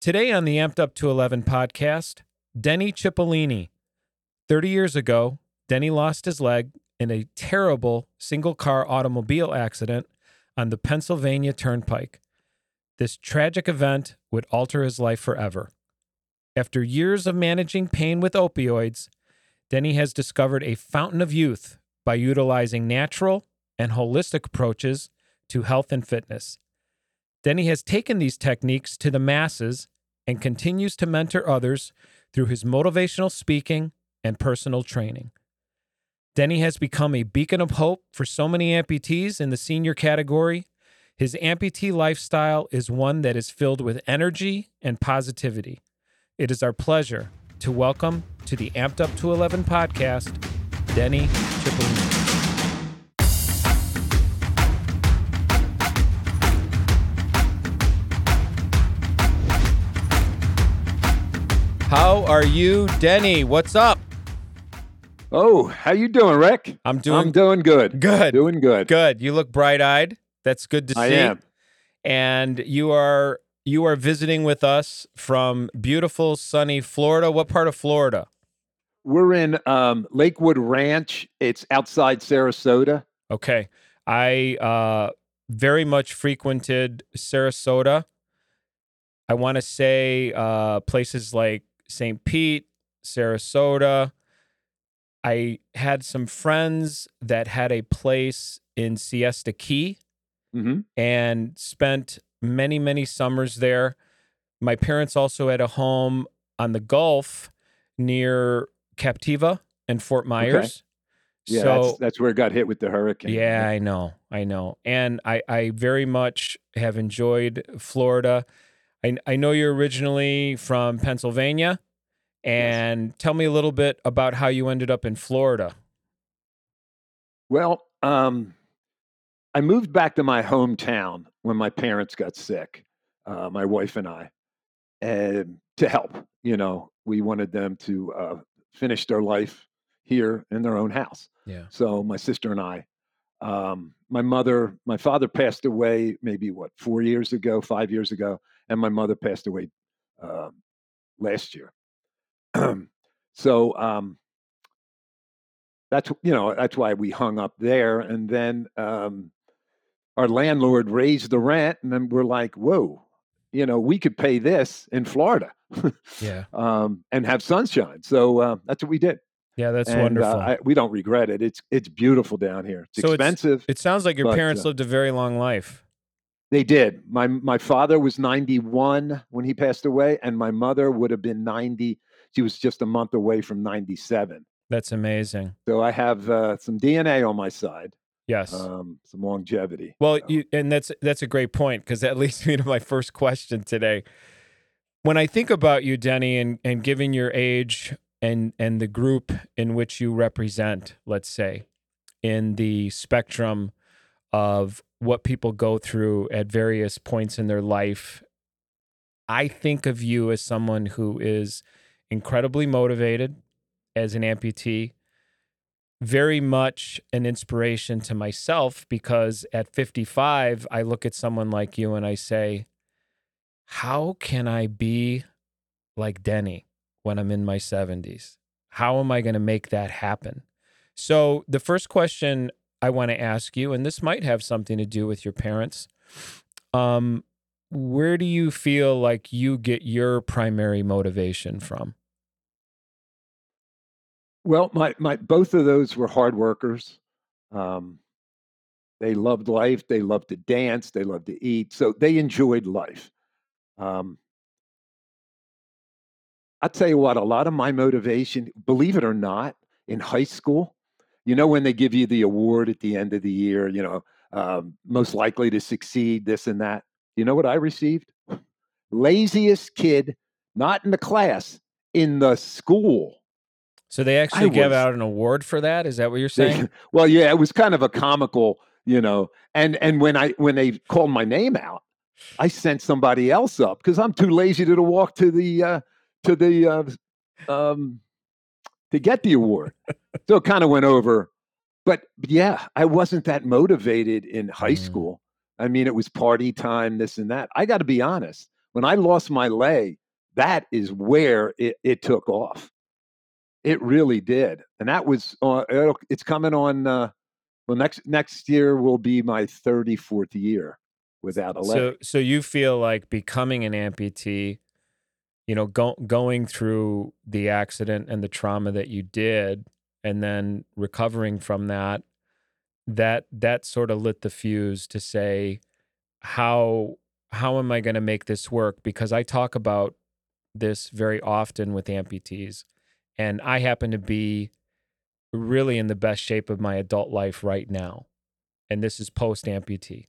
Today on the Amped Up to 11 podcast, Denny Chipollini. 30 years ago, Denny lost his leg in a terrible single car automobile accident on the Pennsylvania Turnpike. This tragic event would alter his life forever. After years of managing pain with opioids, Denny has discovered a fountain of youth by utilizing natural and holistic approaches to health and fitness. Denny has taken these techniques to the masses and continues to mentor others through his motivational speaking and personal training. Denny has become a beacon of hope for so many amputees in the senior category. His amputee lifestyle is one that is filled with energy and positivity. It is our pleasure to welcome to the Amped Up to 11 podcast, Denny Chipollini. How are you, Denny? What's up? Oh, how you doing, Rick? I'm doing I'm doing good. good. Doing good. Good. You look bright-eyed. That's good to see. I am. And you are you are visiting with us from beautiful sunny Florida. What part of Florida? We're in um, Lakewood Ranch. It's outside Sarasota. Okay. I uh very much frequented Sarasota. I want to say uh places like St. Pete, Sarasota. I had some friends that had a place in Siesta Key hmm and spent many, many summers there. My parents also had a home on the Gulf near Captiva and Fort Myers. Yeah, so that's, that's where it got hit with the hurricane. yeah, I know, I know, and I I very much have enjoyed Florida. I I know you're originally from Pennsylvania, and tell me a little bit about how you ended up in Florida. Well, um, I moved back to my hometown when my parents got sick, uh, my wife and I, and to help. You know, we wanted them to uh, finish their life here in their own house. Yeah. So my sister and I, um, my mother, my father passed away maybe what four years ago, five years ago, and my mother passed away um last year. so um, that's you know that's why we hung up there, and then um, our landlord raised the rent, and then we're like, whoa, you know, we could pay this in Florida Yeah. um, and have sunshine. So uh, that's what we did. Yeah, that's and, wonderful. Uh, I, we don't regret it. It's it's beautiful down here. It's So it's- expensive. it sounds like your but, parents uh, lived a very long life. They did. My my father was 91 when he passed away, and my mother would have been 90. She was just a month away from 97. That's amazing. So I have uh, some DNA on my side, Yes. um, some longevity. Well, so. you, and that's that's a great point because that leads me to my first question today. When I think about you, Denny, and and given your age and and the group in which you represent, let's say, in the spectrum of what people go through at various points in their life, I think of you as someone who is incredibly motivated as an amputee very much an inspiration to myself because at 55, I look at someone like you and I say, How can I be like Denny when I'm in my 70s? How am I going to make that happen? So, the first question I want to ask you, and this might have something to do with your parents, um, where do you feel like you get your primary motivation from? Well, my my both of those were hard workers. Um, they loved life. They loved to dance. They loved to eat. So they enjoyed life. Um, I'll tell you what. A lot of my motivation, believe it or not, in high school, you know, when they give you the award at the end of the year, you know, um, most likely to succeed, this and that. You know what I received? Laziest kid, not in the class, in the school. So, they actually gave was- out an award for that? Is that what you're They- saying? well, yeah, it was kind of a comical, you know. And and when I when they called my name out, I sent somebody else up because I'm too lazy to walk to the uh, to the uh, um, to get the award. so it kind of went over. But yeah, I wasn't that motivated in high Mm. school. I mean, it was party time, this and that. I got to be honest. when I lost my leg, that is where it, it took off. It really did, and that was uh, it's coming on. Uh, well, next next year will be my thirty fourth year without a leg. So, so you feel like becoming an amputee, you know, go, going through the accident and the trauma that you did, and then recovering from that, that that sort of lit the fuse to say, how how am I going to make this work? Because I talk about this very often with amputees, and I happen to be really in the best shape of my adult life right now, and this is post amputee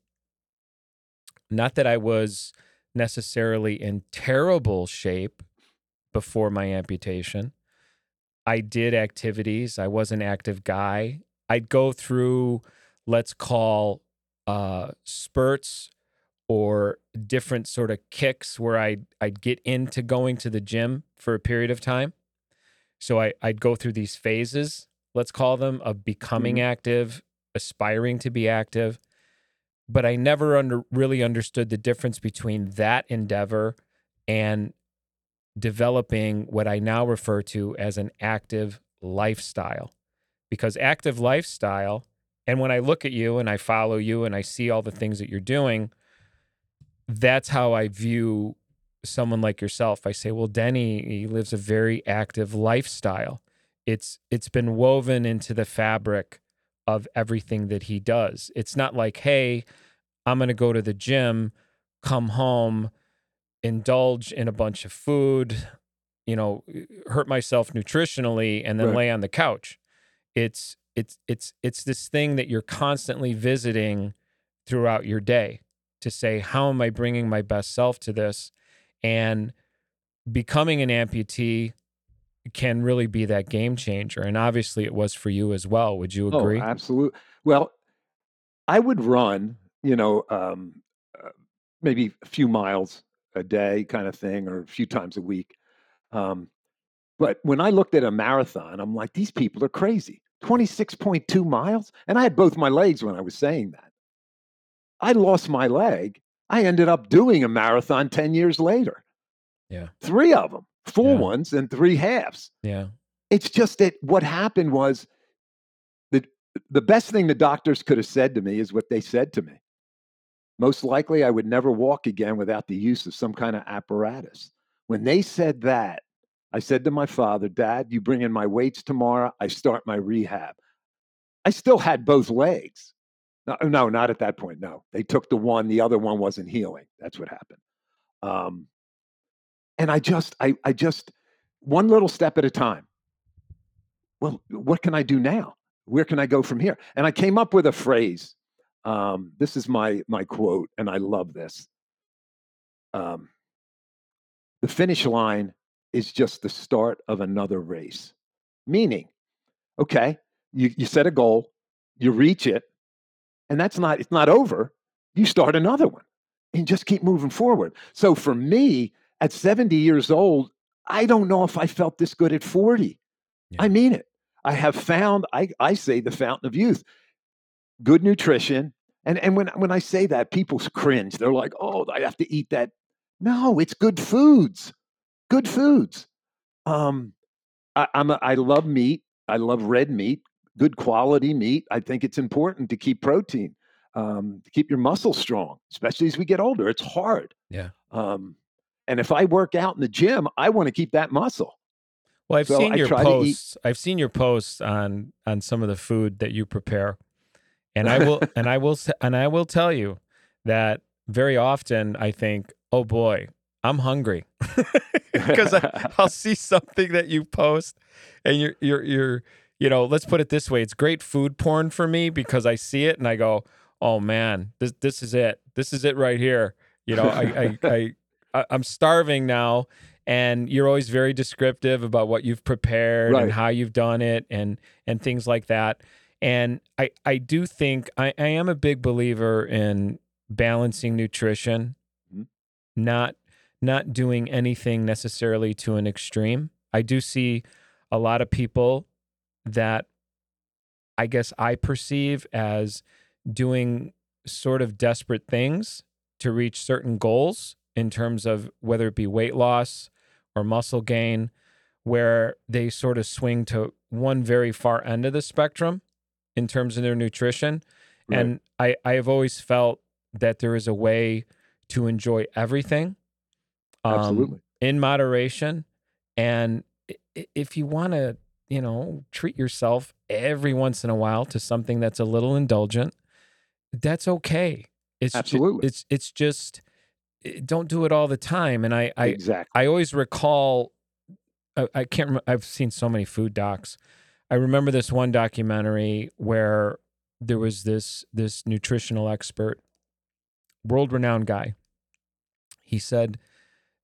not that I was necessarily in terrible shape before my amputation. I did activities. I was an active guy. I'd go through, let's call uh, spurts or different sort of kicks where I'd, I'd get into going to the gym for a period of time. So I, I'd go through these phases, let's call them, of becoming mm-hmm. active, aspiring to be active, but I never under, really understood the difference between that endeavor and developing what I now refer to as an active lifestyle. Because active lifestyle, and when I look at you and I follow you and I see all the things that you're doing, that's how I view someone like yourself. I say, well, Denny, he lives a very active lifestyle. It's it's been woven into the fabric of everything that he does. It's not like, hey, I'm going to go to the gym, come home, indulge in a bunch of food, you know, hurt myself nutritionally and then right. lay on the couch. It's it's it's it's this thing that you're constantly visiting throughout your day to say how am I bringing my best self to this and becoming an amputee can really be that game changer and obviously it was for you as well would you oh, agree oh, absolutely well i would run you know, um, uh, maybe a few miles a day kind of thing or a few times a week. Um, but when I looked at a marathon, I'm like, these people are crazy. 26.2 miles. And I had both my legs when I was saying that. I lost my leg. I ended up doing a marathon 10 years later. Yeah. Three of them, full yeah. ones and three halves. Yeah. It's just that what happened was the the best thing the doctors could have said to me is what they said to me. Most likely, I would never walk again without the use of some kind of apparatus. When they said that, I said to my father, Dad, you bring in my weights tomorrow, I start my rehab. I still had both legs. No, no, not at that point. No, they took the one, the other one wasn't healing. That's what happened. Um, and I just, I, I just, one little step at a time. Well, what can I do now? Where can I go from here? And I came up with a phrase um, this is my my quote, and I love this. Um, the finish line is just the start of another race. Meaning, okay, you, you set a goal, you reach it, and that's not it's not over. You start another one and just keep moving forward. So for me, at 70 years old, I don't know if I felt this good at 40. Yeah. I mean it. I have found, I, I say the fountain of youth good nutrition. And and when when I say that, people cringe. They're like, "Oh, I have to eat that." No, it's good foods. Good foods. Um, I, I'm a, I love meat. I love red meat. Good quality meat. I think it's important to keep protein, um, to keep your muscles strong, especially as we get older. It's hard. Yeah. Um, and if I work out in the gym, I want to keep that muscle. Well, I've so seen your posts. I've seen your posts on on some of the food that you prepare. And I will and I will and I will tell you that very often I think, "Oh boy, I'm hungry." Because I'll see something that you post and you're you're you're you know, let's put it this way, it's great food porn for me because I see it and I go, "Oh man, this this is it. This is it right here." You know, I I, I I'm starving now and you're always very descriptive about what you've prepared right. and how you've done it and and things like that and I, I do think I, I am a big believer in balancing nutrition, mm-hmm. not not doing anything necessarily to an extreme. I do see a lot of people that I guess I perceive as doing sort of desperate things to reach certain goals in terms of whether it be weight loss or muscle gain, where they sort of swing to one very far end of the spectrum in terms of their nutrition. Right. And I, I have always felt that there is a way to enjoy everything um, Absolutely. in moderation. And if you want to, you know, treat yourself every once in a while to something that's a little indulgent, that's okay. It's ju- Absolutely. it's it's just Eh, don't do it all the time. And I I exactly. I always recall. I, I can't. Remember, I've seen so many food docs. I remember this one documentary where there was this this nutritional expert, world renowned guy. He said,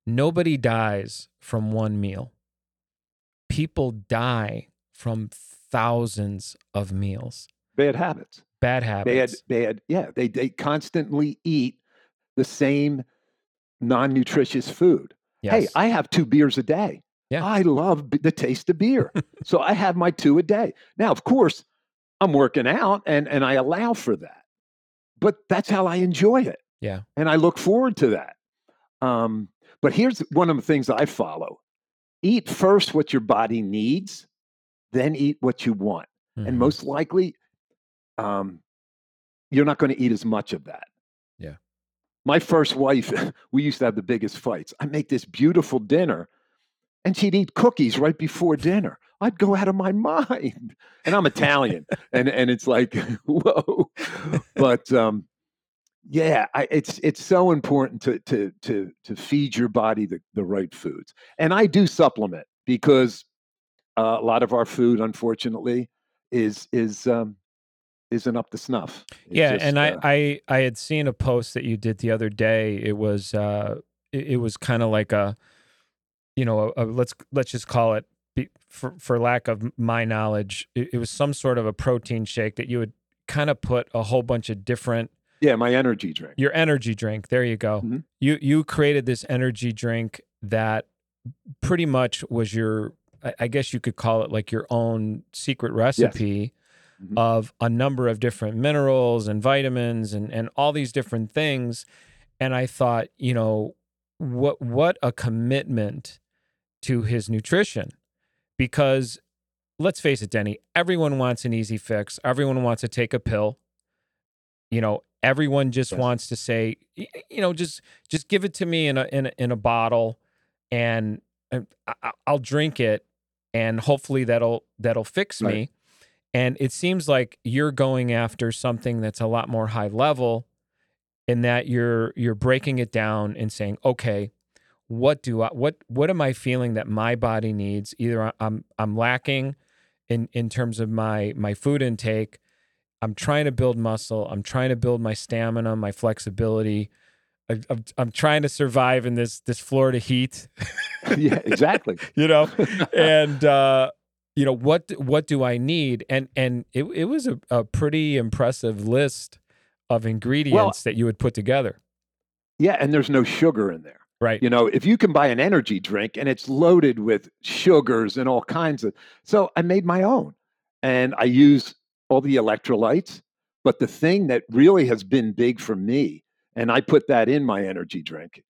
"Nobody dies from one meal. People die from thousands of meals. Bad habits. Bad habits. Bad, bad. Yeah, they they constantly eat the same non-nutritious food. Hey, I have two beers a day. Yeah. I love the taste of beer, so I have my two a day. Now, of course, I'm working out and and I allow for that, but that's how I enjoy it. Yeah. and I look forward to that. Um, but here's one of the things I follow: eat first what your body needs, then eat what you want Mhm. and most likely um, you're not going to eat as much of that. My first wife we used to have the biggest fights. I make this beautiful dinner and she'd eat cookies right before dinner. I'd go out of my mind. And i'm italian and and it's like whoa. But um yeah I, it's it's so important to to to to feed your body the, the right foods. And i do supplement because uh, a lot of our food unfortunately is is um isn't up to snuff. It's yeah just, and I, uh, I i had seen a post that you did the other day. It was uh it, it was kind of like a you know a, a, let's let's just call it be, for for lack of my knowledge it, it was some sort of a protein shake that you would kind of put a whole bunch of different yeah my energy drink. your energy drink. There you go. Mhm. you you created this energy drink that pretty much was your I- i guess you could call it like your own secret recipe Mhm. of a number of different minerals and vitamins and and all these different things and i thought you know what what a commitment to his nutrition because let's face it denny everyone wants an easy fix everyone wants to take a pill you know everyone just Yes. wants to say you know just just give it to me in a in a, in a bottle and I'll drink it and hopefully that'll that'll fix Right. me and it seems like you're going after something that's a lot more high level in that you're you're breaking it down and saying okay what do I what what am I feeling that my body needs? Either I'm I'm lacking in in terms of my my food intake. I'm trying to build muscle. I'm trying to build my stamina my flexibility. I, I'm, I'm trying to survive in this this Florida heat. Yeah exactly. You know? And uh you know what what do i need? And and it, it was a, a pretty impressive list of ingredients that you would put together. Yeah and there's no sugar in there. Right. You know if you can buy an energy drink and it's loaded with sugars and all kinds of so i made my own and i use all the electrolytes but the thing that really has been big for me and i put that in my energy drink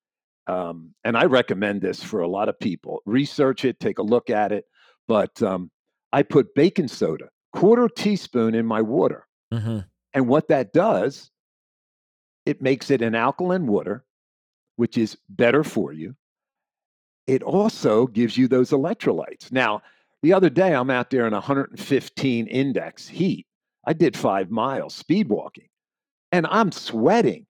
um, and i recommend this for a lot of people. Research it take a look at it but um, i put baking soda quarter teaspoon in my water hmm and what that does it makes it an alkaline water which is better for you it also gives you those electrolytes. Now, the other day, I'm out there in 115 index heat. I did five miles speed walking and I'm sweating,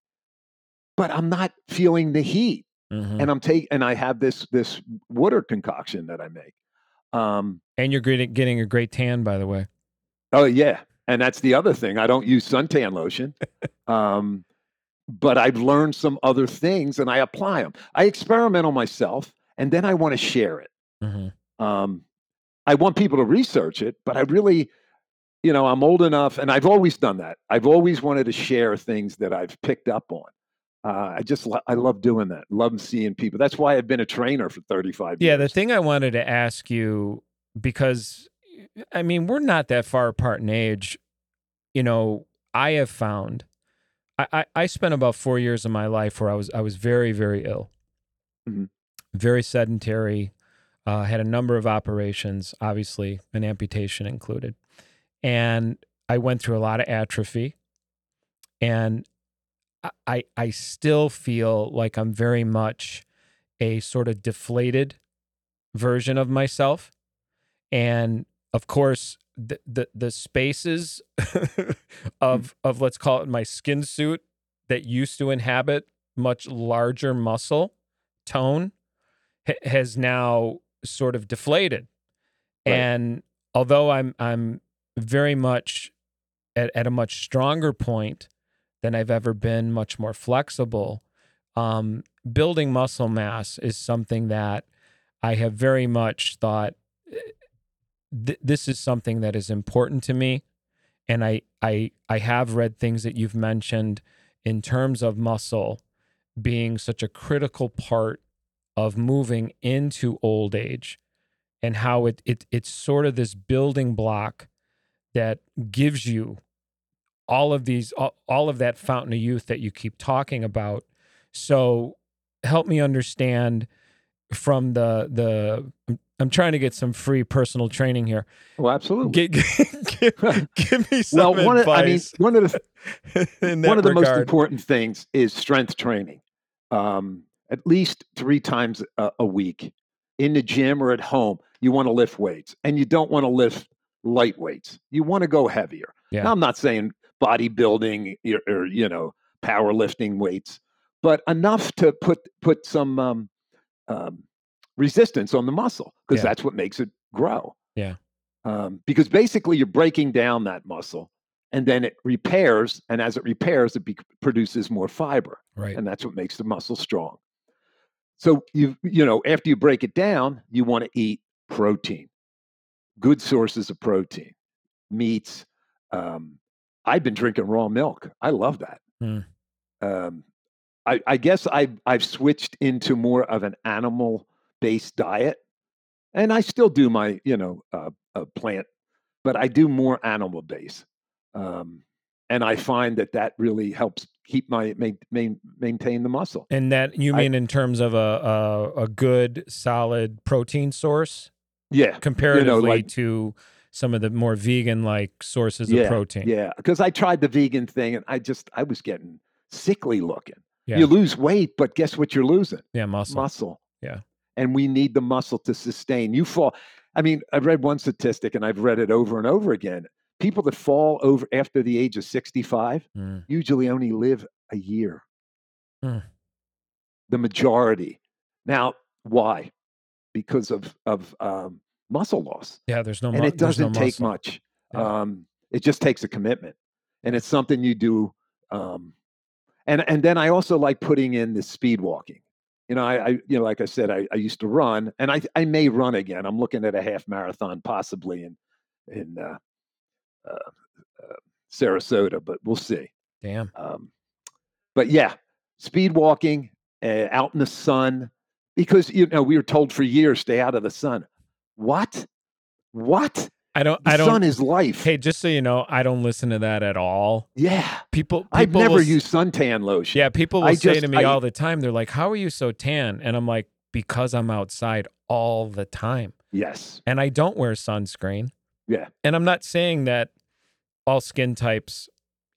but I'm not feeling the heat. hmm And I'm taking, and I have this this water concoction that I make. Um, and you're getting getting a great tan by the way oh yeah, and that's the other thing. I don't use suntan lotion, um, but I've learned some other things and I apply them. I experiment on myself, and then I want to share it. hmm um, I want people to research it, but I really, you know, I'm old enough, and I've always done that. I've always wanted to share things that I've picked up on. Uh, I just, lo- I love doing that. Love seeing people. That's why I've been a trainer for 35 yeah the thing i wanted to ask you because i mean we're not that far apart in age you know i have found I, I, I spent about four years of my life where I was I was very very ill, Mhm. very sedentary, uh, had a number of operations, obviously an amputation included, and I went through a lot of atrophy, and I- I still feel like I'm very much a sort of deflated version of myself, and of course the the, the spaces hmm. of of let's call it my skin suit that used to inhabit much larger muscle tone ha- has now sort of deflated. Right. and although i'm i'm very much at, at a much stronger point than i've ever been much more flexible. Um, building muscle mass is something that i have very much thought eh, th- this is something that is important to me. And I I I have read things that you've mentioned in terms of muscle being such a critical part of moving into old age and how it, it it's sort of this building block that gives you all of these all, all of that fountain of youth that you keep talking about so help me understand from the the I'm trying to get some free personal training here Well, absolutely. Gi- give, give me some well, one of, I mean, one of the one of the most important things is strength training. Um, at least three times a, a week in the gym or at home, you want to lift weights, and you don't want to lift light weights. You want to go heavier. Yeah. Now, I'm not saying bodybuilding or, or you know powerlifting weights, but enough to put put some um, um, resistance on the muscle because Yeah. that's what makes it grow. Yeah. Um, because basically, you're breaking down that muscle and then it repairs and as it repairs it be- produces more fiber right. and that's what makes the muscle strong so you you know after you break it down you want to eat protein good sources of protein meats um, i've been drinking raw milk i love that Hmm. um, I, I guess I, i've switched into more of an animal based diet and i still do my you know uh, uh, plant but i do more animal based um, and I find that that really helps keep my main, main, maintain the muscle. And that you I- mean in terms of a a, a good solid protein source Yeah, comparatively like- to some of the more vegan like sources of protein. yeah. Because I tried the vegan thing, and I just I was getting sickly looking. Yeah. You lose weight, but guess what? You're losing Yeah, muscle. muscle. Yeah. and we need the muscle to sustain. You fall. I mean, I've read one statistic, and I've read it over and over again. People that fall over after the age of 65 Mm. usually only live a year. Hmm. The majority. Now, why? Because of of um, muscle loss, Yeah, there's no and mu- it doesn't take muscle. much. Yeah. Um, it just takes a commitment, and it's something you do. Um, and and then I also like putting in the speed walking. You know, I, I you know, like I said, I, I used to run, and I I may run again. I'm looking at a half marathon possibly in in uh, uh, uh, Sarasota, but we'll see. Damn. Um, but yeah, speed walking uh, out in the sun because you know we were told for years stay out of the sun. What? What? I don't The I don't sun is life. Hey, just so you know, I don't listen to that at all. yeah, People, people I've never will used suntan lotion. Yeah, people will I say just- to me I- all the time, they're like, How are you so tan? And I'm like, Because I'm outside all the time. Yes. And I don't wear sunscreen. Yeah. And I'm not saying that all skin types,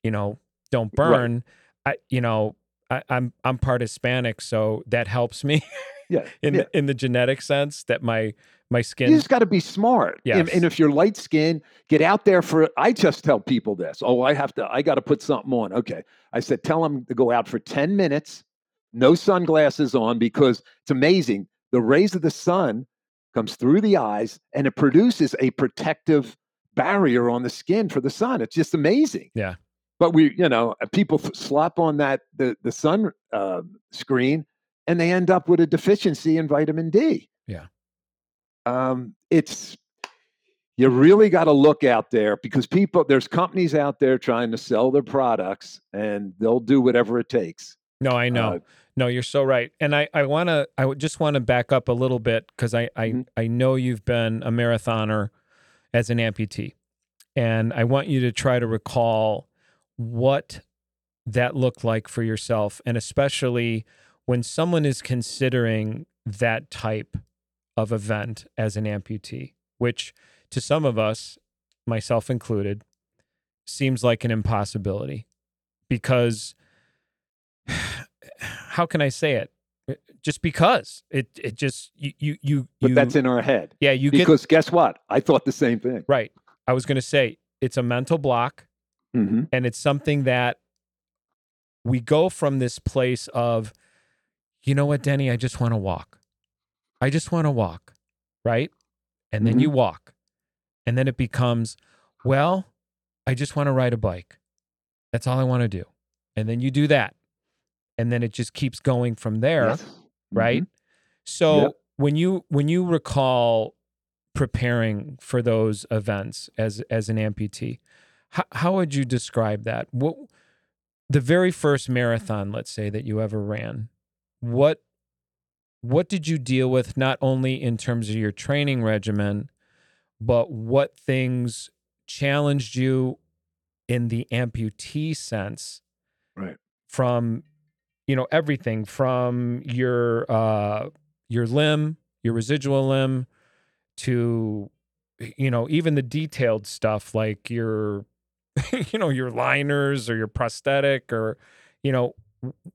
you know, don't Right. burn. I you know, I, I'm I'm part Hispanic, so that helps me Yeah. in yeah. in the genetic sense that my my skin. You just got to be smart. And, Yes. and if you're light skinned, get out there for. I just tell people this. Oh, I have to. I got to put something on. Okay. I said, tell them to go out for ten minutes, no sunglasses on, because it's amazing. The rays of the sun comes through the eyes, and it produces a protective barrier on the skin for the sun. It's just amazing. Yeah. But we, you know, uh, people f- slap on that the the sun uh, screen, and they end up with a deficiency in vitamin D um, it's you really got to look out there because people there's companies out there trying to sell their products and they'll do whatever it takes No, I know. Uh, no, you're so right. And I, I want to, I just want to back up a little bit because I, I, Mhm. I know you've been a marathoner as an amputee. And I want you to try to recall what that looked like for yourself. And especially when someone is considering that type of event as an amputee, which to some of us, myself included, seems like an impossibility because how can I say it? Just because it it just you you you, But that's in our head. yeah you get Because guess what? I thought the same thing. right. I was going to say it's a mental block hmm and it's something that we go from this place of you know what denny i just want to walk i just want to walk right and then Mhm. you walk and then it becomes well i just want to ride a bike that's all i want to do and then you do that and then it just keeps going from there Yes. right Mhm. so Yep. when you when you recall preparing for those events as as an amputee how, how would you describe that what the very first marathon let's say that you ever ran what what did you deal with not only in terms of your training regimen but what things challenged you in the amputee sense Right. from you know everything from your uh your limb your residual limb to you know even the detailed stuff like your you know your liners or your prosthetic or you know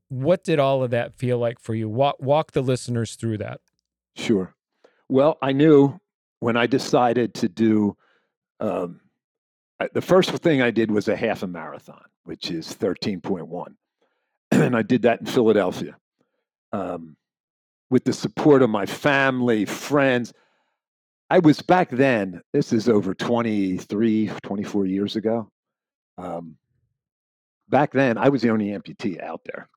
what did all of that feel like for you walk walk the listeners through that Sure. Well, I knew when I decided to do um, the first thing I did was a half a marathon, which is 13.1. and I did that in Philadelphia um, with the support of my family, friends. I was back then, this is over 23, 24 years ago. Um, back then, I was the only amputee out there.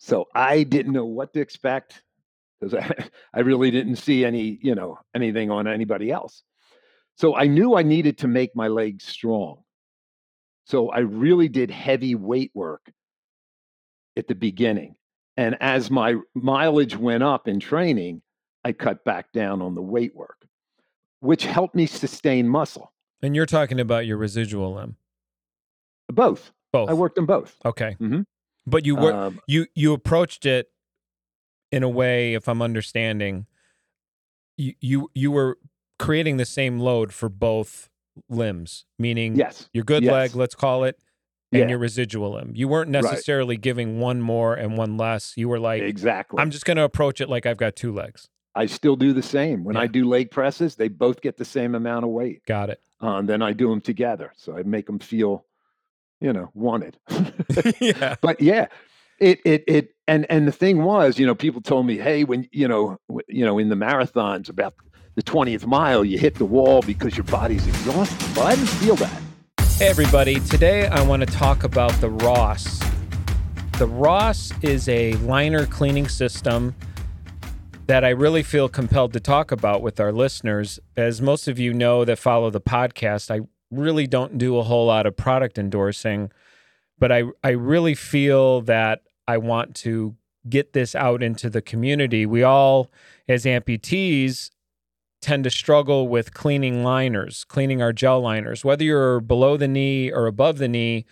So I didn't know what to expect because I, I really didn't see any, you know, anything on anybody else. So I knew I needed to make my legs strong. So I really did heavy weight work at the beginning. And as my mileage went up in training, I cut back down on the weight work, which helped me sustain muscle. and you're talking about your residual limb Both. both I worked in both. okay Mhm. but you were Um, you you approached it in a way if i'm understanding you you you were creating the same load for both limbs meaning yes. your good Yes. leg let's call it and Yeah. your residual limb you weren't Right. necessarily giving one more and one less you were like exactly. i'm just going to approach it like i've got two legs I still do the same. When I do leg presses, they both get the same amount of weight. got it and then I do them together. So I make them feel, you know, wanted. yeah but yeah, it, it, it, and, and the thing was, you know, people told me, Hey, when, you know, w- you know, in the marathons about the 20th mile, you hit the wall because your body's exhausted. Well, I didn't feel that. Hey, everybody. Today I want to talk about the Ross. The Ross is a liner cleaning system that I really feel compelled to talk about with our listeners. As most of you know that follow the podcast, I really don't do a whole lot of product endorsing, but I, I really feel that I want to get this out into the community. We all, as amputees, tend to struggle with cleaning liners, cleaning our gel liners. Whether you're below the knee or above the knee,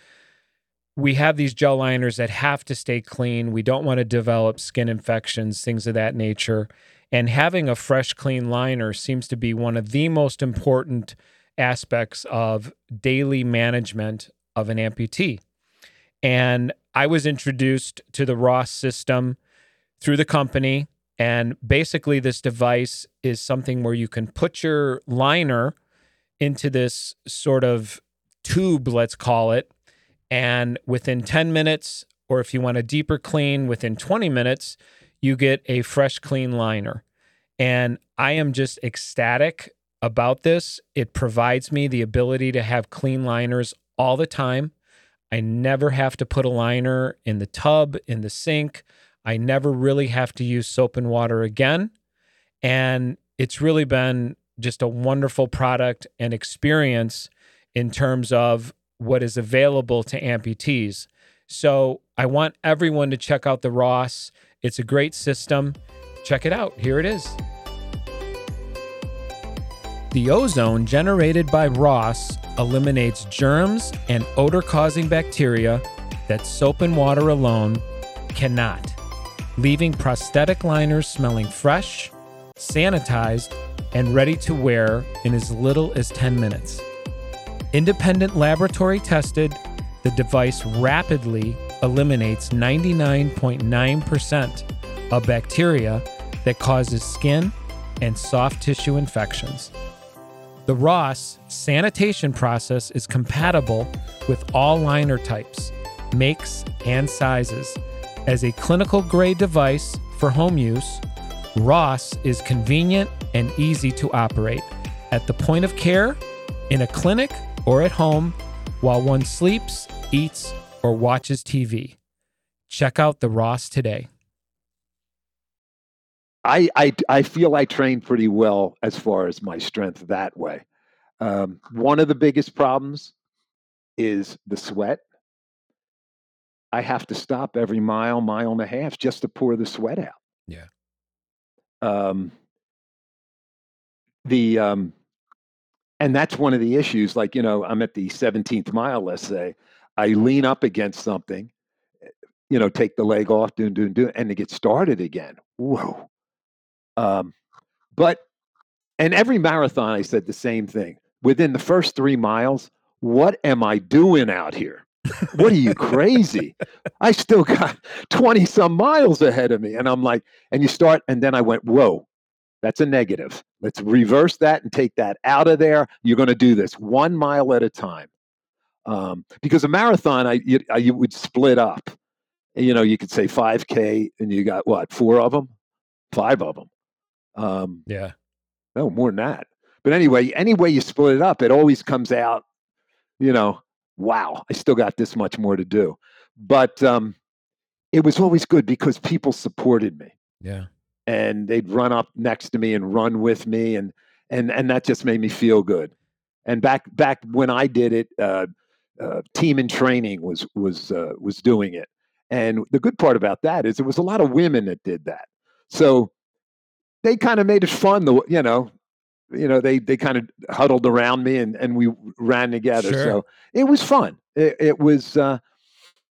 we have these gel liners that have to stay clean. We don't want to develop skin infections, things of that nature. And having a fresh, clean liner seems to be one of the most important aspects of daily management of an amputee. And I was introduced to the Ross system through the company. And basically, this device is something where you can put your liner into this sort of tube, let's call it. And within 10 minutes, or if you want a deeper clean, within 20 minutes, you get a fresh, clean liner. And I am just ecstatic about this. It provides me the ability to have clean liners all the time. I never have to put a liner in the tub, in the sink. I never really have to use soap and water again. And it's really been just a wonderful product and experience in terms of what is available to amputees. So I want everyone to check out the Ross. It's a great system. Check it out. Here it is. The ozone generated by Ross eliminates germs and odor causing bacteria that soap and water alone cannot. leaving prosthetic liners smelling fresh, sanitized, and ready to wear in as little as 10 minutes. Independent laboratory tested, the device rapidly eliminates 99.9% of bacteria that causes skin and soft tissue infections. The Ross sanitation process is compatible with all liner types, makes, and sizes. As a clinical grade device for home use, Ross is convenient and easy to operate at the point of care, in a clinic, or at home while one sleeps, eats, or watches TV. Check out the Ross today. I, I I feel I train pretty well as far as my strength that way. Um, one of the biggest problems is the sweat. I have to stop every mile, mile and a half just to pour the sweat out. Yeah. Um, the um, and that's one of the issues. Like you know, I'm at the 17th mile. Let's say I lean up against something, eh, you know, take the leg off, do do do, and to get started again. Whoa. Um, but and every marathon, I said the same thing. Within the first three miles, what am I doing out here? What are you crazy? I still got 20 some miles ahead of me. And I'm like, and you start, and then I went, whoa, that's a negative. Let's reverse that and take that out of there. You're going to do this one mile at a time. Um, because a marathon, I you, I, you would split up. You know, you could say 5K and you got what, four of them? Five of them. Um, Yeah. no, more than that. But anyway, any way you split it up, it always comes out, you know, wow, I still got this much more to do. But um, it was always good because people supported me Yeah. and they'd run up next to me and run with me and and and that just made me feel good. And back back when I did it, uh, uh, team in training was was uh, was doing it. And the good part about that is there was a lot of women that did that. So they kind of made it fun. The you know, you know they they kind of huddled around me and and we ran together. Sure. So it was fun. It, it was. Uh,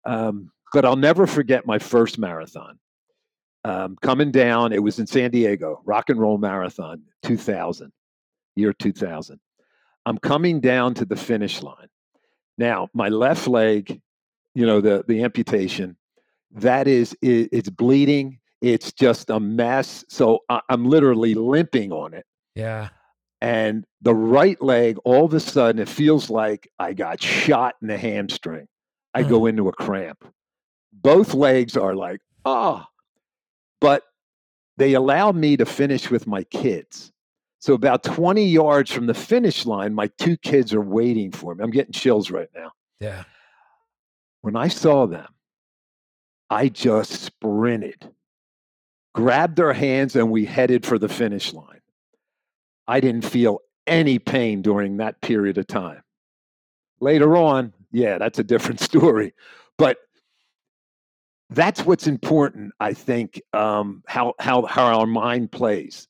um, but I'll never forget my first marathon um, coming down. It was in San Diego, Rock and Roll Marathon, 2000, year 2000. I'm coming down to the finish line. Now, my left leg, you know, the the amputation, that is, it, it's bleeding. It's just a mess. So I, I'm literally limping on it. Yeah. And the right leg, all of a sudden, it feels like I got shot in the hamstring. I Mm. go into a cramp. Both legs are like, oh, but they allow me to finish with my kids. So about 20 yards from the finish line, my two kids are waiting for me. I'm getting chills right now. Yeah. When I saw them, I just sprinted, grabbed their hands, and we headed for the finish line. I didn't feel any pain during that period of time. Later on, yeah, that's a different story. But that's what's important, I think, um, how, how, how our mind plays.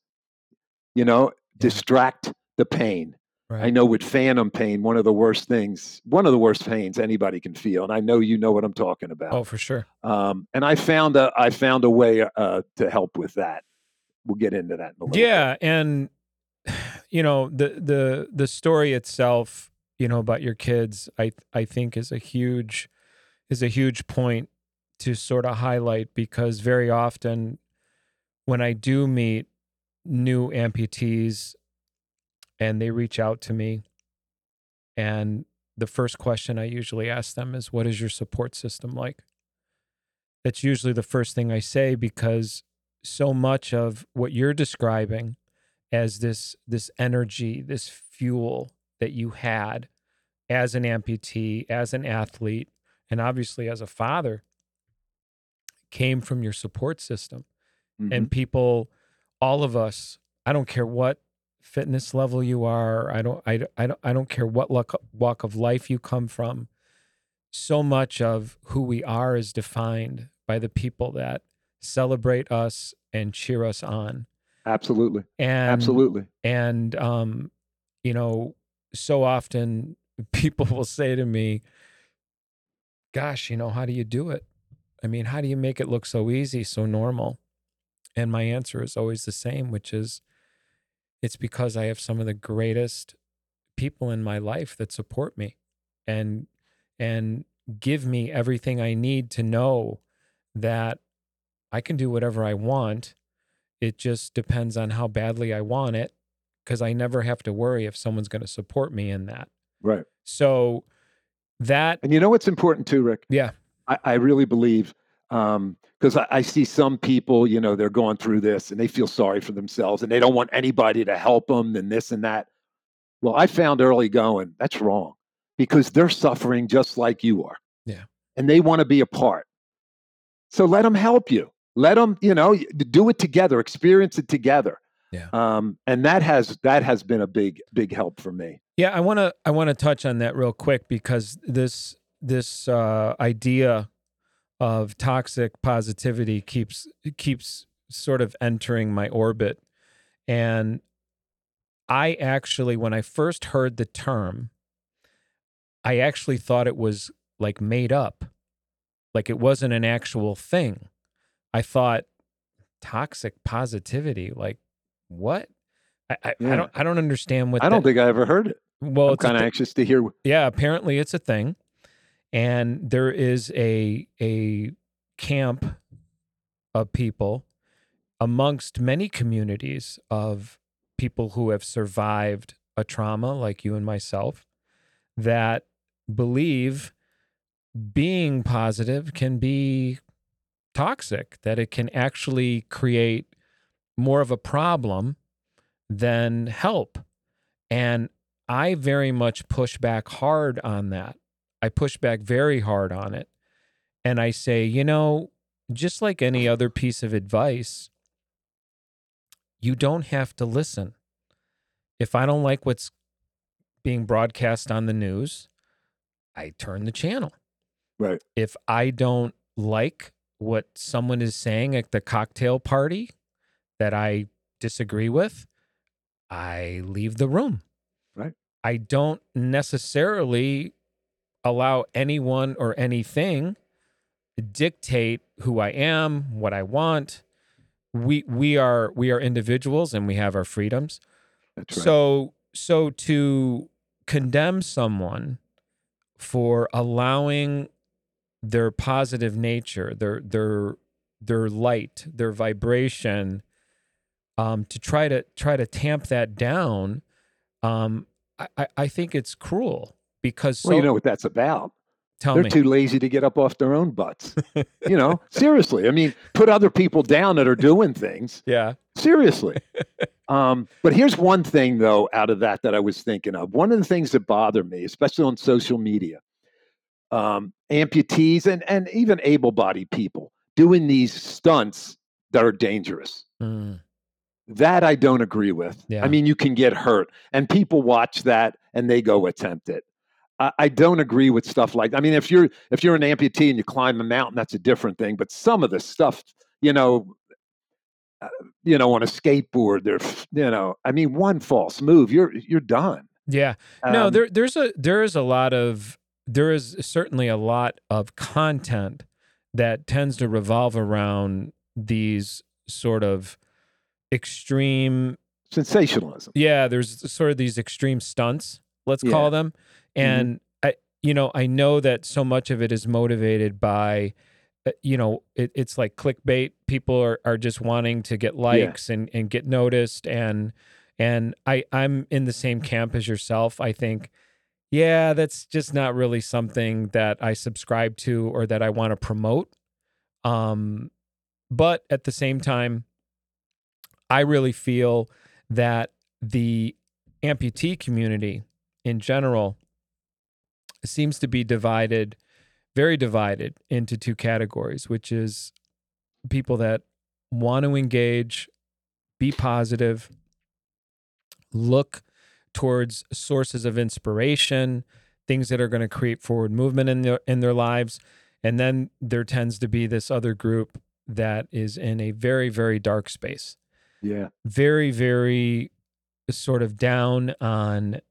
You know, distract the pain. I know with phantom pain, one of the worst things, one of the worst pains anybody can feel, and I know you know what I'm talking about. Oh, for sure. Um, and I found a I found a way uh, to help with that. We'll get into that in a little bit. Yeah, and you know the the the story itself, you know about your kids, I I think is a huge is a huge point to sort of highlight because very often when I do meet new amputees and they reach out to me and the first question I usually ask them is what is your support system like? That's usually the first thing I say because so much of what you're describing as this this energy, this fuel that you had as an amputee, as an athlete, and obviously as a father came from your support system. And Mhm. people, all of us, I don't care what fitness level you are, I don't I, I don't I don't care what luck, walk of life you come from. So much of who we are is defined by the people that celebrate us and cheer us on. absolutely, And absolutely. and um you know so often people will say to me gosh you know how do you do it I mean, how do you make it look so easy, so normal? And my answer is always the same, which is it's because I have some of the greatest people in my life that support me and and give me everything I need to know that I can do whatever I want. It just depends on how badly I want it because I never have to worry if someone's going to support me in that. Right. So that And you know what's important too, Rick? yeah, I, I really believe because I, I see some people, you know, they're going through this and they feel sorry for themselves and they don't want anybody to help them and this and that. Well, I found early going that's wrong because they're suffering just like you are. Yeah. And they want to be a part. So let them help you. Let them, you know, do it together, experience it together. Yeah. Um, and that has that has been a big big help for me. Yeah, I want to I want to touch on that real quick because this this uh, idea of toxic positivity keeps keeps sort of entering my orbit, and I actually when I first heard the term, I actually thought it was like made up, like it wasn't an actual thing. I thought toxic positivity, like what? I I, I don't I don't understand what I don't that- think I ever heard it. well, I'm it's kind of thi- anxious to hear. yeah, apparently it's a thing, and there is a a camp of people amongst many communities of people who have survived a trauma, like you and myself, that believe being positive can be toxic, that it can actually create more of a problem than help. And I very much push back hard on that. I push back very hard on it. And I say, you know, just like any other piece of advice, you don't have to listen. If I don't like what's being broadcast on the news, I turn the channel. Right. If I don't like what someone is saying at the cocktail party that I disagree with, I leave the room. Right. I don't necessarily allow anyone or anything to dictate who I am, what I want. We we are we are individuals and we have our freedoms. That's right. So so to condemn someone for allowing their positive nature, their their their light, their vibration, um, to try to try to tamp that down, um, I, I- I think it's cruel because so well, you know what that's about. tell They're me. too lazy to get up off their own butts. you know, seriously. I mean, put other people down that are doing things. yeah. Seriously. um, but here's one thing, though, out of that that I was thinking of. One of the things that bother me, especially on social media, um, amputees and, and even able bodied people doing these stunts that are dangerous. Mm, That I don't agree with. Yeah. I mean, you can get hurt, and people watch that and they go attempt it. I, I don't agree with stuff like. I mean, if you're if you're an amputee and you climb a mountain, that's a different thing. But some of the stuff, you know, uh, you know, on a skateboard, they're you know, I mean, one false move, you're you're done. yeah. no, Um, there there's a there is a lot of there is certainly a lot of content that tends to revolve around these sort of extreme sensationalism. yeah there's sort of these extreme stunts let's Yeah. call them and i you know i know that so much of it is motivated by uh, you know it, it's like clickbait. People are, are just wanting to get likes and, and get noticed. And and i i'm in the same camp as yourself. I think yeah that's just not really something that i subscribe to or that i want to promote. Um but at the same time i really feel that the amputee community in general seems to be divided very divided into two categories which is people that want to engage be positive look towards sources of inspiration things that are going to create forward movement in their in their lives and then there tends to be this other group that is in a very very dark space. Yeah, very very sort of down on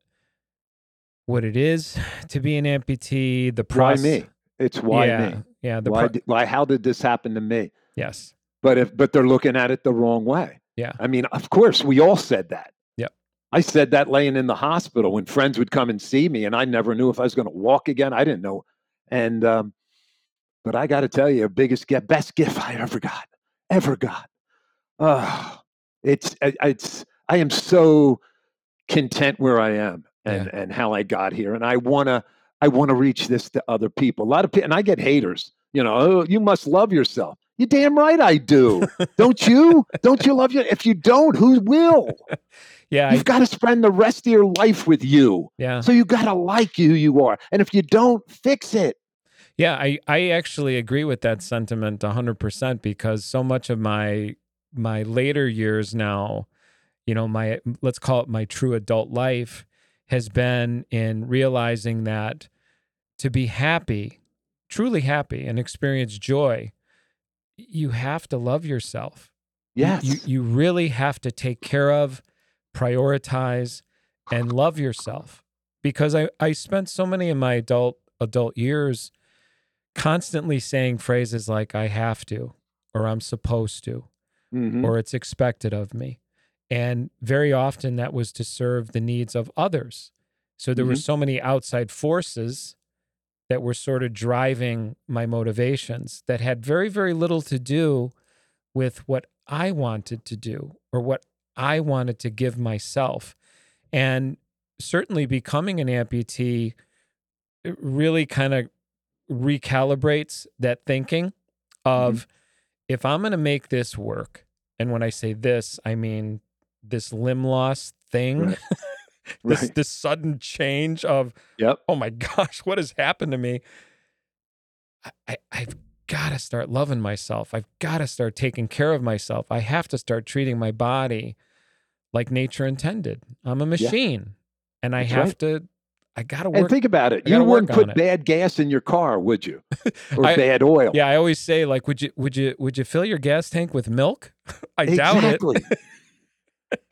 what it is to be an amputee the why me? It's why yeah, me? yeah. The Why? pro- why? How did this happen to me? yes, But if but they're looking at it the wrong way. Yeah. I mean, of course, we all said that. Yeah. I said that laying in the hospital when friends would come and see me, and I never knew if I was going to walk again. I didn't know. And um, but I got to tell you, biggest gift, best gift I ever got, ever got. Oh, it's it's I am so content where I am and and how I got here, and I wanna I want to reach this to other people. A lot of people, and I get haters. You know, oh, you must love yourself. You damn right I do. don't you? Don't you love you? If you don't, who will? yeah, You've got to spend the rest of your life with you. yeah, So you got to like you who you are. And if you don't, fix it. yeah. I I actually agree with that sentiment hundred percent because so much of my my later years now, you know, my let's call it my true adult life has been in realizing that to be happy, truly happy, and experience joy, you have to love yourself. You- Yes. You, you really have to take care of, prioritize, and love yourself. Because I, I spent so many of my adult adult years constantly saying phrases like I have to or I'm supposed to Mhm. or it's expected of me. And very often that was to serve the needs of others. So there were Mhm. so many outside forces that were sort of driving my motivations that had very, very little to do with what I wanted to do or what I wanted to give myself. And certainly becoming an amputee really kind of recalibrates that thinking of if I'm going to make this work, and when I say this, I mean this limb loss thing, Right. this Right. this sudden change of Yep. oh my gosh, what has happened to me? I, I I've got to start loving myself. I've got to start taking care of myself. I have to start treating my body like nature intended. I'm a machine, and I That's have right. to. I got to And work. think about it. You wouldn't put it. bad gas in your car, would you? Or I- bad oil. yeah, I always say like, would you would you would you fill your gas tank with milk? I doubt it.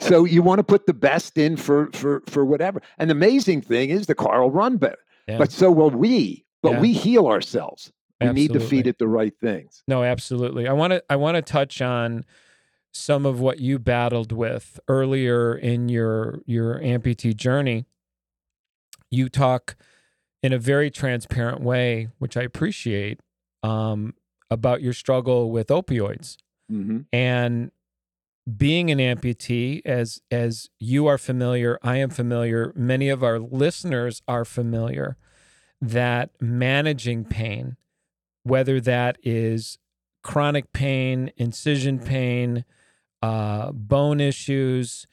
So you want to put the best in for for for whatever. And the amazing thing is the car will run better. Yeah. But so will we. But Yeah. we heal ourselves. We need to feed it the right things. No, absolutely. I want to I want to touch on some of what you battled with earlier in your your amputee journey. You talk in a very transparent way, which I appreciate, um, about your struggle with opioids hmm and being an amputee. As as you are familiar, I am familiar. Many of our listeners are familiar that managing pain, whether that is chronic pain, incision pain, uh, bone issues,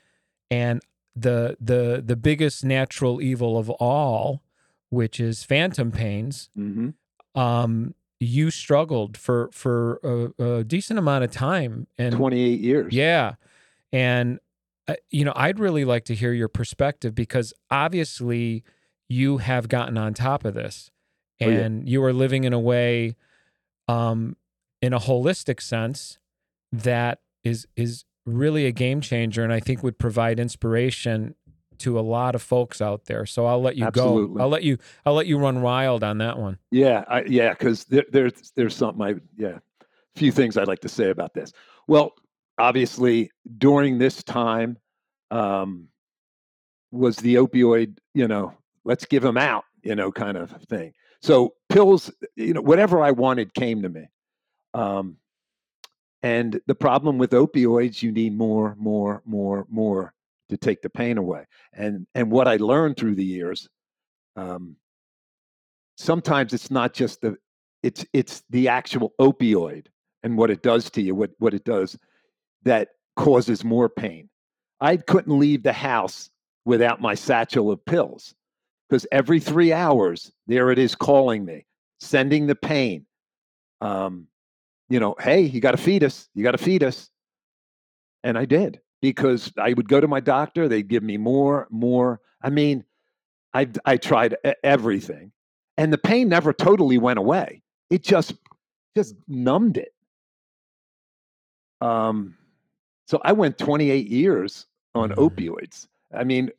and the the the biggest natural evil of all, which is phantom pains. hmm Um, you struggled for for a, a decent amount of time, and 28 years. yeah. And, uh, you know, I'd really like to hear your perspective because obviously you have gotten on top of this Oh, yeah. and you are living in a way, um, in a holistic sense that is, is really a game changer. And I think would provide inspiration to a lot of folks out there. So I'll let you Absolutely. go. I'll let you, I'll let you run wild on that one. Yeah, I, yeah, because there, there's there's something I yeah, a few things I'd like to say about this. Well, obviously during this time, um, was the opioid, you know, let's give them out, you know, kind of thing. So pills, you know, whatever I wanted came to me. Um, and the problem with opioids, you need more, more, more, more to take the pain away. And and what I learned through the years, um, sometimes it's not just the it's it's the actual opioid and what it does to you what what it does that causes more pain. I couldn't leave the house without my satchel of pills because every three hours there it is calling me sending the pain um you know hey you got to feed us you got to feed us. And i did because i would go to my doctor they'd give me more more i mean i i tried everything and the pain never totally went away it just just numbed it um so i went 28 years on Mhm. opioids i mean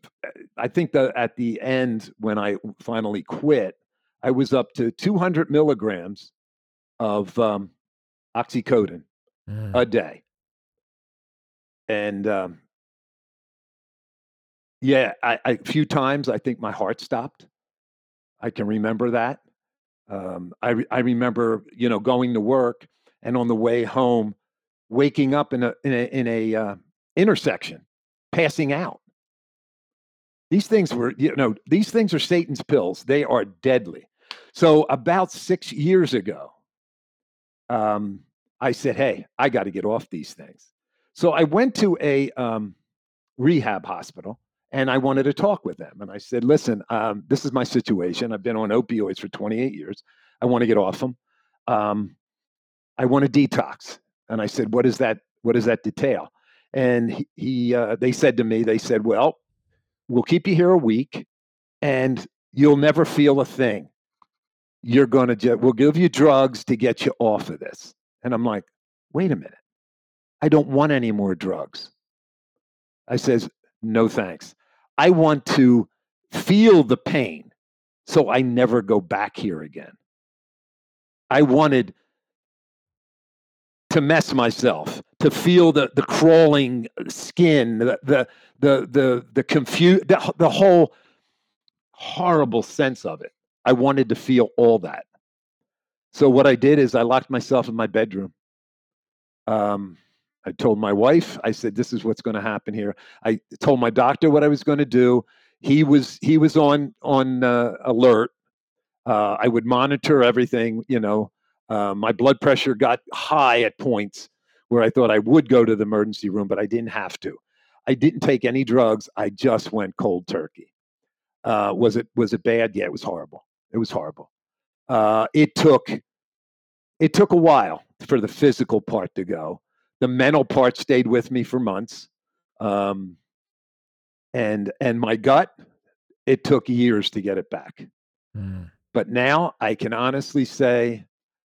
i think that at the end when i finally quit I was up to 200 milligrams of um, oxycodone Mm. a day. And um, yeah, I, I, a few times I think my heart stopped. I can remember that. Um, I, re- I remember, you know, going to work and on the way home, waking up in a in a, in a uh, intersection, passing out. These things were, you know, these things are Satan's pills. They are deadly. So about six years ago, um, I said, "Hey, I got to get off these things." So I went to a um, rehab hospital and I wanted to talk with them. And I said, "Listen, um, this is my situation. I've been on opioids for 28 years. I want to get off them. Um, I want to detox." And I said, what is that? What does that detail?" And he, he uh, they said to me, they said, "Well, we'll keep you here a week, and you'll never feel a thing. You're gonna just we'll give you drugs to get you off of this." And I'm like, "Wait a minute, I don't want any more drugs." I says, "No thanks. I want to feel the pain, so I never go back here again." I wanted to mess myself, to feel the the crawling skin, the the the the the the, the whole horrible sense of it. I wanted to feel all that. So what I did is I locked myself in my bedroom. Um, I told my wife, I said, "This is what's going to happen here." I told my doctor what I was going to do. He was he was on on uh, alert. Uh, I would monitor everything. You know, uh, my blood pressure got high at points where I thought I would go to the emergency room, but I didn't have to. I didn't take any drugs. I just went cold turkey. Uh, was it was it bad? Yeah, it was horrible. It was horrible. Uh, it took it took a while for the physical part to go. The mental part stayed with me for months, um, and and my gut. It took years to get it back. Mm. But now I can honestly say,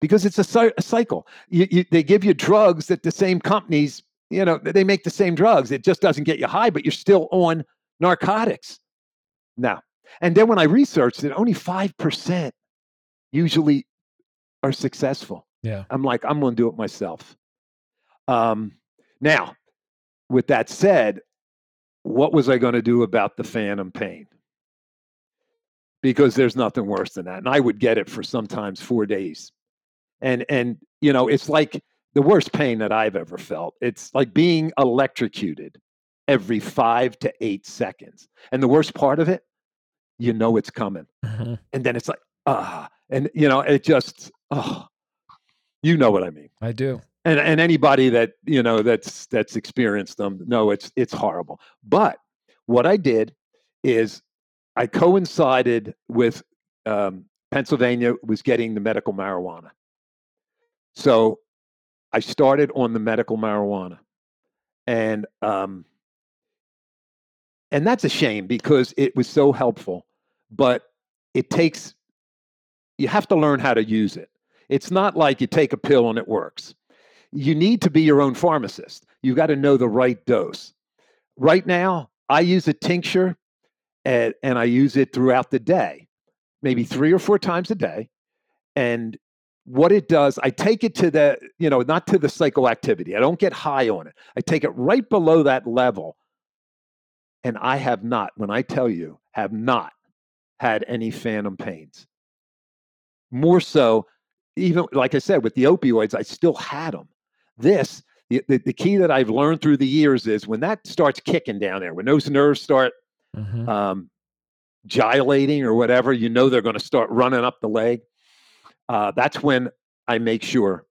because it's a, a cycle. You, you, they give you drugs that the same companies, you know, they make the same drugs. It just doesn't get you high, but you're still on narcotics. Now, and then when I researched it, only five percent usually are successful. Yeah. I'm like, I'm going to do it myself. Um, now, with that said, what was I going to do about the phantom pain? Because there's nothing worse than that, and I would get it for sometimes four days, and and you know, it's like the worst pain that I've ever felt. It's like being electrocuted every five to eight seconds, and the worst part of it, you know, it's coming, Mhm. and then it's like ah, and you know, it just oh, you know what I mean I do. And and anybody that you know that's that's experienced them no it's it's horrible. But what i did is i coincided with um, pennsylvania was getting the medical marijuana. So i started on the medical marijuana. And um and that's a shame because it was so helpful but it takes you have to learn how to use it. It's not like you take a pill and it works you need to be your own pharmacist. You've got to know the right dose. Right now, I use a tincture and, and I use it throughout the day, maybe three or four times a day. And what it does, I take it to the, you know, not to the psychoactivity. I don't get high on it. I take it right below that level. And I have not, when I tell you, have not had any phantom pains. More so, even like I said, with the opioids, I still had them this the, the, the key that i've learned through the years is when that starts kicking down there when those nerves start Mhm. um, gylating or whatever you know they're going to start running up the leg uh, that's when i make sure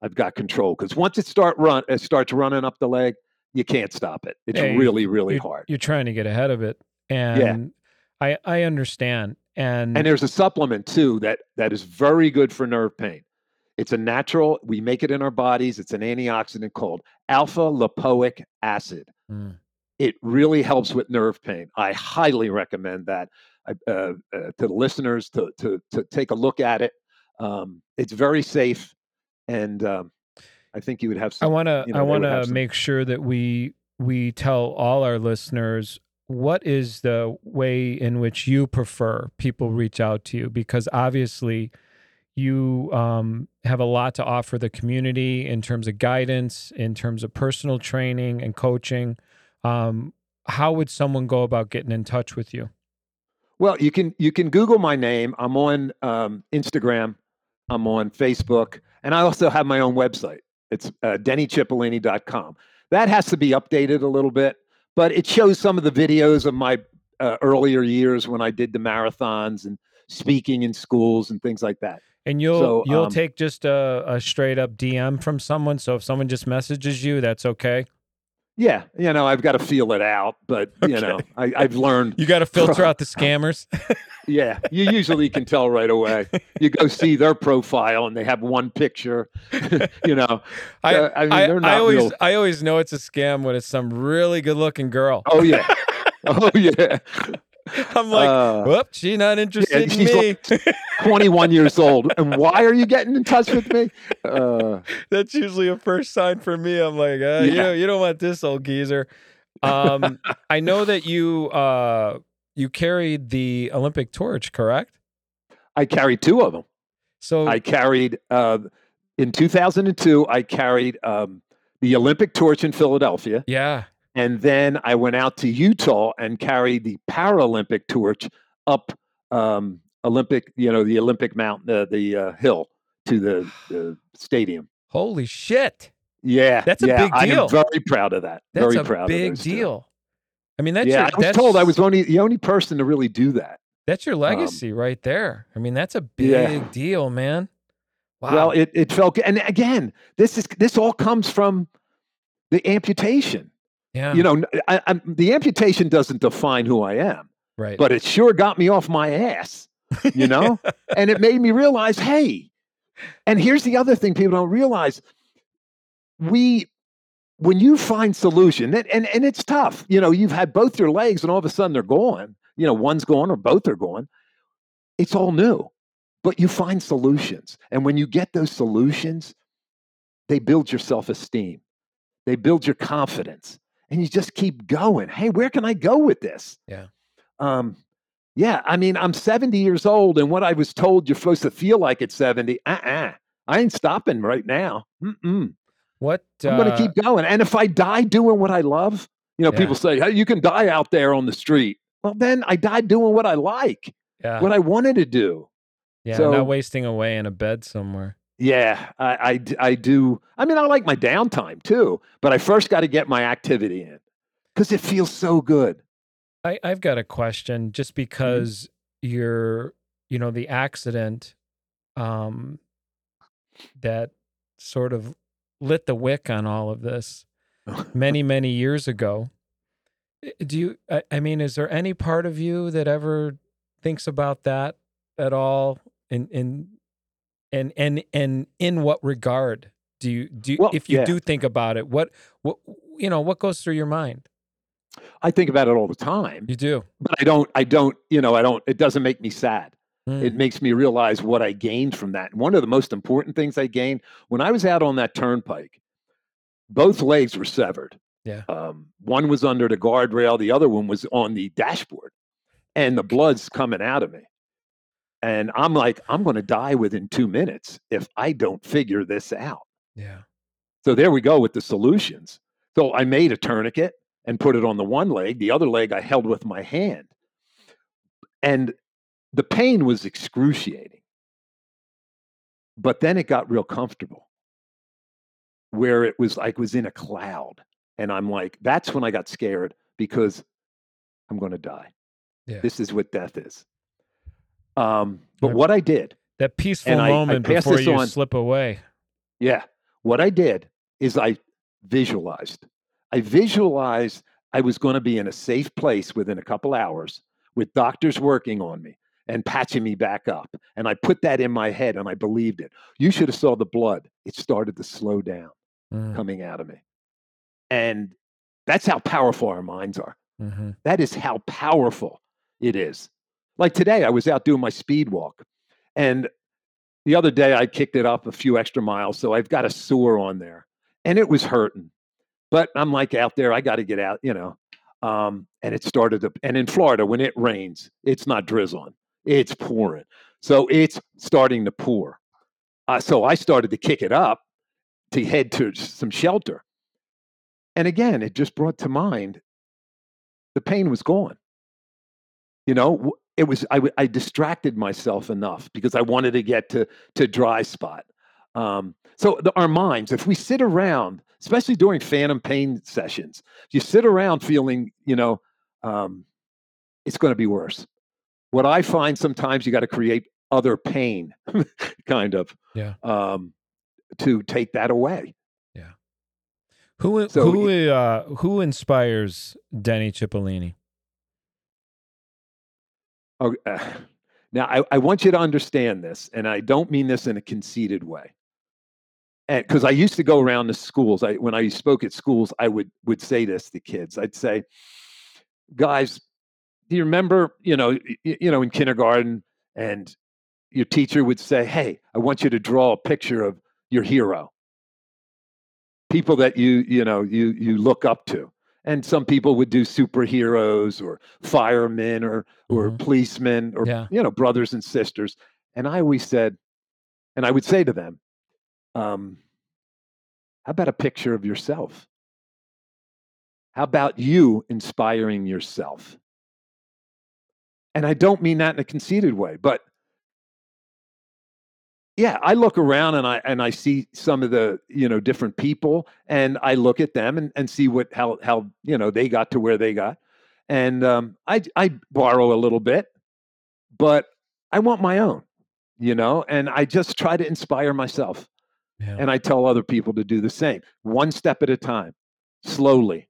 i've got control because once it start run it starts running up the leg you can't stop it it's Yeah, really really you're, hard You're trying to get ahead of it, and yeah. I I understand. And, and there's a supplement too that that is very good for nerve pain it's a natural we make it in our bodies it's an antioxidant called alpha lipoic acid Mm. it really helps with nerve pain. I highly recommend that uh, uh, to the listeners to, to to take a look at it. Um, it's very safe, and um, I think you would have I want to you know, I want to make sure that we we tell all our listeners what is the way in which you prefer people reach out to you? Because obviously, you um, have a lot to offer the community in terms of guidance, in terms of personal training and coaching. Um, how would someone go about getting in touch with you? Well, you can you can Google my name. I'm on um, Instagram. I'm on Facebook, and I also have my own website. It's uh, dennychipollini.com. That has to be updated a little bit, but it shows some of the videos of my uh, earlier years when I did the marathons and speaking in schools and things like that. And you'll so, you'll um, take just a, a straight up DM from someone. So if someone just messages you, that's okay. Yeah, you know, I've got to feel it out, but you know, I, have learned. You got to filter out the scammers. yeah, you usually can tell right away. You go see their profile, and they have one picture. you know, I, uh, I, mean, I, I always real... I always know it's a scam when it's some really good looking girl. Oh yeah, oh yeah. I'm like, uh, whoop, she's not interested yeah, in me. Like 21 years old. And why are you getting in touch with me? Uh, That's usually a first sign for me. I'm like, uh, yeah. you, know, you don't want this old geezer. Um, I know that you uh, you carried the Olympic torch, correct? I carried two of them. So I carried uh, in 2002. I carried um, the Olympic torch in Philadelphia. Yeah. And then I went out to Utah and carried the Paralympic torch up um, Olympic, you know, the Olympic mountain, uh, the uh, hill to the, the, stadium. Holy shit! Yeah, that's a yeah, big deal. I'm very proud of that. That's very a proud big deal. Two. I mean, that's yeah. Your, I was that's, told I was only the only person to really do that. That's your um, legacy um, right there. I mean, that's a big yeah. deal, man. Wow. Well, it it felt, and again, this is this all comes from the amputation. Yeah. You know, I, I, the amputation doesn't define who I am. Right. But it sure got me off my ass, you know? and it made me realize, hey, and here's the other thing people don't realize. We when you find solution, and, and, and it's tough, you know, you've had both your legs and all of a sudden they're gone, you know, one's gone or both are gone. It's all new. But you find solutions. And when you get those solutions, they build your self-esteem. They build your confidence and you just keep going. Hey, where can I go with this? Yeah. Um, yeah, I mean, I'm 70 years old, and what I was told you're supposed to feel like at 70, uh-uh. I ain't stopping right now. Mm-mm. What uh, I'm going to keep going, and if I die doing what I love, you know, yeah. people say, "Hey, you can die out there on the street." Well, then I died doing what I like, yeah. what I wanted to do. Yeah, so, not wasting away in a bed somewhere. Yeah, I, I, I do. I mean, I like my downtime too, but I first got to get my activity in because it feels so good. I, I've got a question just mm-hmm. because mm-hmm. you're, you know, the accident um, that sort of lit the wick on all of this many, many years ago. Do you, I, I mean, is there any part of you that ever thinks about that at all in, in, and and and in what regard do you do well, if you yeah. do think about it what what you know what goes through your mind? I think about it all the time you do. but i don't i don't you know i don't it doesn't make me sad. Mm. it makes me realize what i gained from that. And one of the most important things i gained when i was out on that turnpike both legs were severed. Yeah. Um, one was under the guardrail the other one was on the dashboard and the blood's coming out of me and I'm like, I'm going to die within two minutes if I don't figure this out. Yeah. So there we go with the solutions. So I made a tourniquet and put it on the one leg. The other leg I held with my hand. And the pain was excruciating. But then it got real comfortable where it was like was in a cloud. And I'm like, that's when I got scared because I'm going to die. Yeah. This is what death is. Um, but what I did that peaceful moment I, I before you on, slip away. Yeah, what I did is I visualized. I visualized I was going to be in a safe place within a couple hours with doctors working on me and patching me back up. And I put that in my head and I believed it. You should have saw the blood. It started to slow down mm. coming out of me. And that's how powerful our minds are. Mm-hmm. That is how powerful it is. Like today, I was out doing my speed walk, and the other day I kicked it up a few extra miles, so I've got a sore on there, and it was hurting. But I'm like out there, I got to get out, you know. Um, and it started to, and in Florida, when it rains, it's not drizzling, it's pouring. So it's starting to pour. Uh, so I started to kick it up to head to some shelter. And again, it just brought to mind the pain was gone. You know, it was I, I distracted myself enough because I wanted to get to to dry spot. Um, so the, our minds, if we sit around, especially during phantom pain sessions, if you sit around feeling, you know, um, it's going to be worse. What I find sometimes you got to create other pain, kind of, Yeah. um, to take that away. Yeah. Who So who uh, who inspires Denny Chipollini? Oh, uh, now, I, I want you to understand this, and I don't mean this in a conceited way. Because I used to go around the schools, I, when I spoke at schools, I would would say this to kids. I'd say, "Guys, do you remember, you know, y- you know, in kindergarten, and your teacher would say, "Hey, I want you to draw a picture of your hero, people that you, you know, you you look up to." And some people would do superheroes or firemen or or Mhm. policemen or Yeah. you know brothers and sisters. And I always said, and I would say to them, um, "How about a picture of yourself? How about you inspiring yourself?" And I don't mean that in a conceited way, but yeah, I look around and I and I see some of the you know different people, and I look at them and, and see what how how you know they got to where they got, and um, I I borrow a little bit, but I want my own, you know, and I just try to inspire myself, Yeah. and I tell other people to do the same, one step at a time, slowly,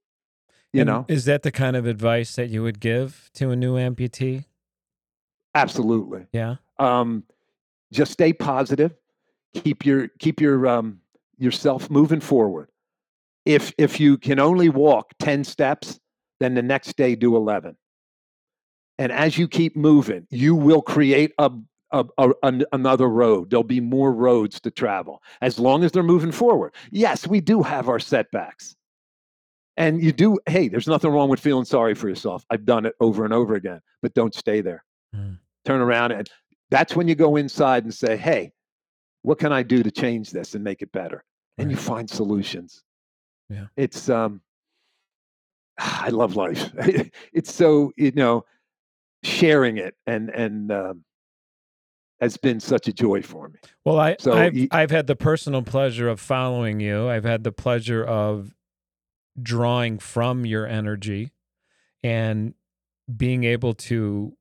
you And know, is that the kind of advice that you would give to a new amputee? absolutely. Yeah. um, just stay positive. Keep your keep your um, yourself moving forward. If if you can only walk 10 steps then the next day do 11 and as you keep moving you will create a, a, a an- another road. There'll be more roads to travel as long as they're moving forward. Yes we do have our setbacks. And you do hey there's nothing wrong with feeling sorry for yourself. I've done it over and over again but don't stay there. Mm. turn around and that's when you go inside and say hey what can i do to change this and make it better? And you find solutions. Yeah. it's um i love life. It's so you know sharing it and and um, has been such a joy for me. Well, I, So I've, you- I've had the personal pleasure of following you. I've had the pleasure of drawing from your energy and being able to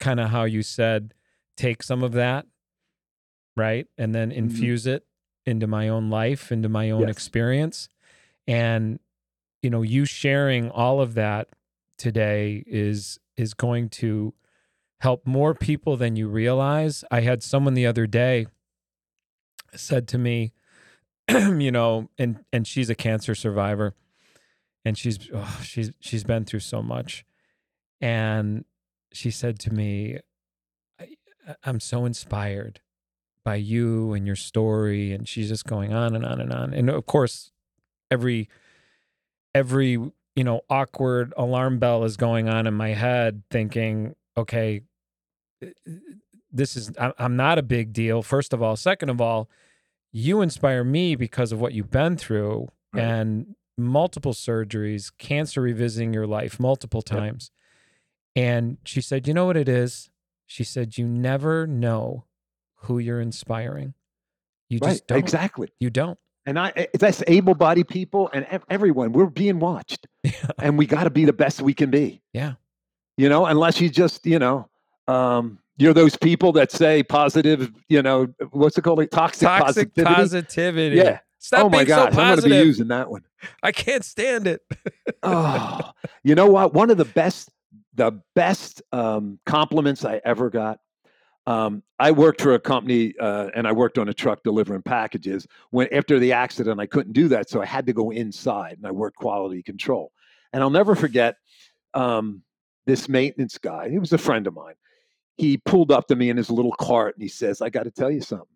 kind of how you said, take some of that, right? And then mm-hmm. infuse it into my own life, into my own Yes. experience. And, you know, you sharing all of that today is is going to help more people than you realize. I had someone the other day said to me, you know, and and she's a cancer survivor, and she's oh, she's she's been through so much, and she said to me, "I'm so inspired by you and your story," and she's just going on and on and on, and of course, every every you know awkward alarm bell is going on in my head, thinking, okay. Uh, uh, this is, I'm not a big deal, first of all. Second of all, you inspire me because of what you've been through Right. and multiple surgeries, cancer revisiting your life multiple Yep. times. And she said, You know what it is? She said, You never know who you're inspiring. You right just don't. exactly You don't. and i eh, that's able-bodied people and everyone we're being watched Yeah. and we got to be the best we can be Yeah. you know unless you just you know um you're those people that say positive you know what's it called toxic, Toxic positivity positivity. Yeah. Stop oh my being so gosh i'm going to be using that one I can't stand it. oh you know what one of the best the best um, compliments i ever got um, i worked for a company uh, and i worked on a truck delivering packages when after the accident i couldn't do that so i had to go inside and i worked quality control. And i'll never forget um, this maintenance guy he was a friend of mine. He pulled up to me in his little cart and he says i got to tell you something.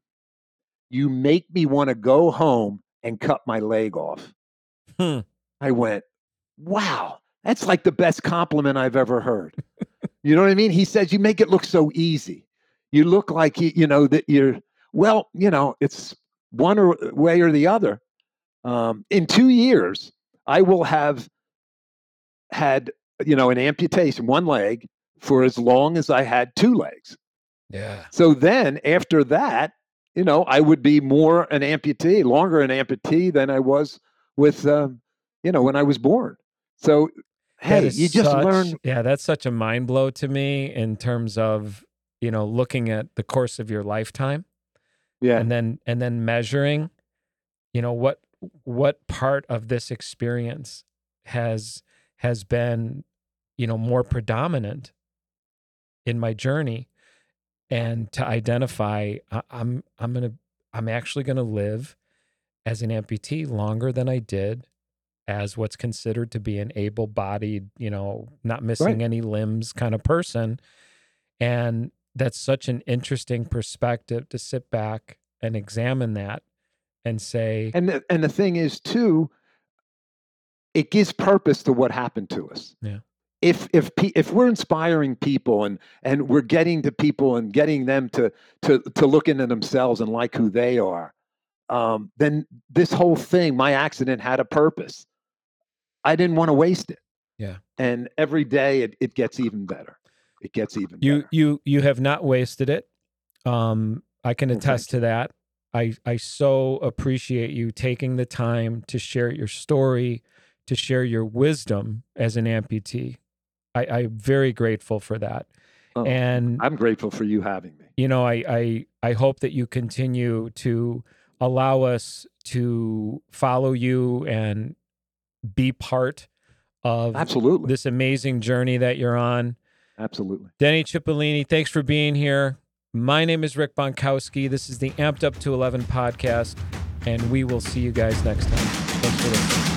You make me want to go home and cut my leg off. Hmm. I went, wow, That's like the best compliment I've ever heard. you know what I mean? He says, You make it look so easy. You look like, you, you know, that you're, well, you know, it's one or, way or the other. Um, in two years, I will have had, you know, an amputation, one leg, for as long as I had two legs. Yeah. So then after that, you know, I would be more an amputee, longer an amputee than I was with, um, you know, when I was born. So, hey, you just such- learn. Yeah, that's such a mind blow to me in terms of, you know, looking at the course of your lifetime Yeah. and then and then measuring, you know, what what part of this experience has has been, you know, more predominant in my journey and to identify I'm I'm going to I'm actually going to live as an amputee longer than I did as what's considered to be an able-bodied, you know, not missing Right. any limbs kind of person. And that's such an interesting perspective to sit back and examine that and say, And the, and the thing is too, it gives purpose to what happened to us. Yeah. If if if we're inspiring people and and we're getting to people and getting them to to to look into themselves and like who they are, um, then this whole thing, my accident had a purpose. I didn't want to waste it. Yeah. And every day it, it gets even better. It gets even you better. you you have not wasted it. Um, I can Well, attest to that. I I so appreciate you taking the time to share your story, to share your wisdom as an amputee. I, I'm very grateful for that. Oh, And I'm grateful for you having me. you know, I, I I hope that you continue to allow us to follow you and be part of Absolutely. this amazing journey that you're on. Absolutely. Denny Chipollini, thanks for being here. My name is Rick Bontkowski. This is the Amped Up to 11 podcast, and we will see you guys next time. Thanks for listening.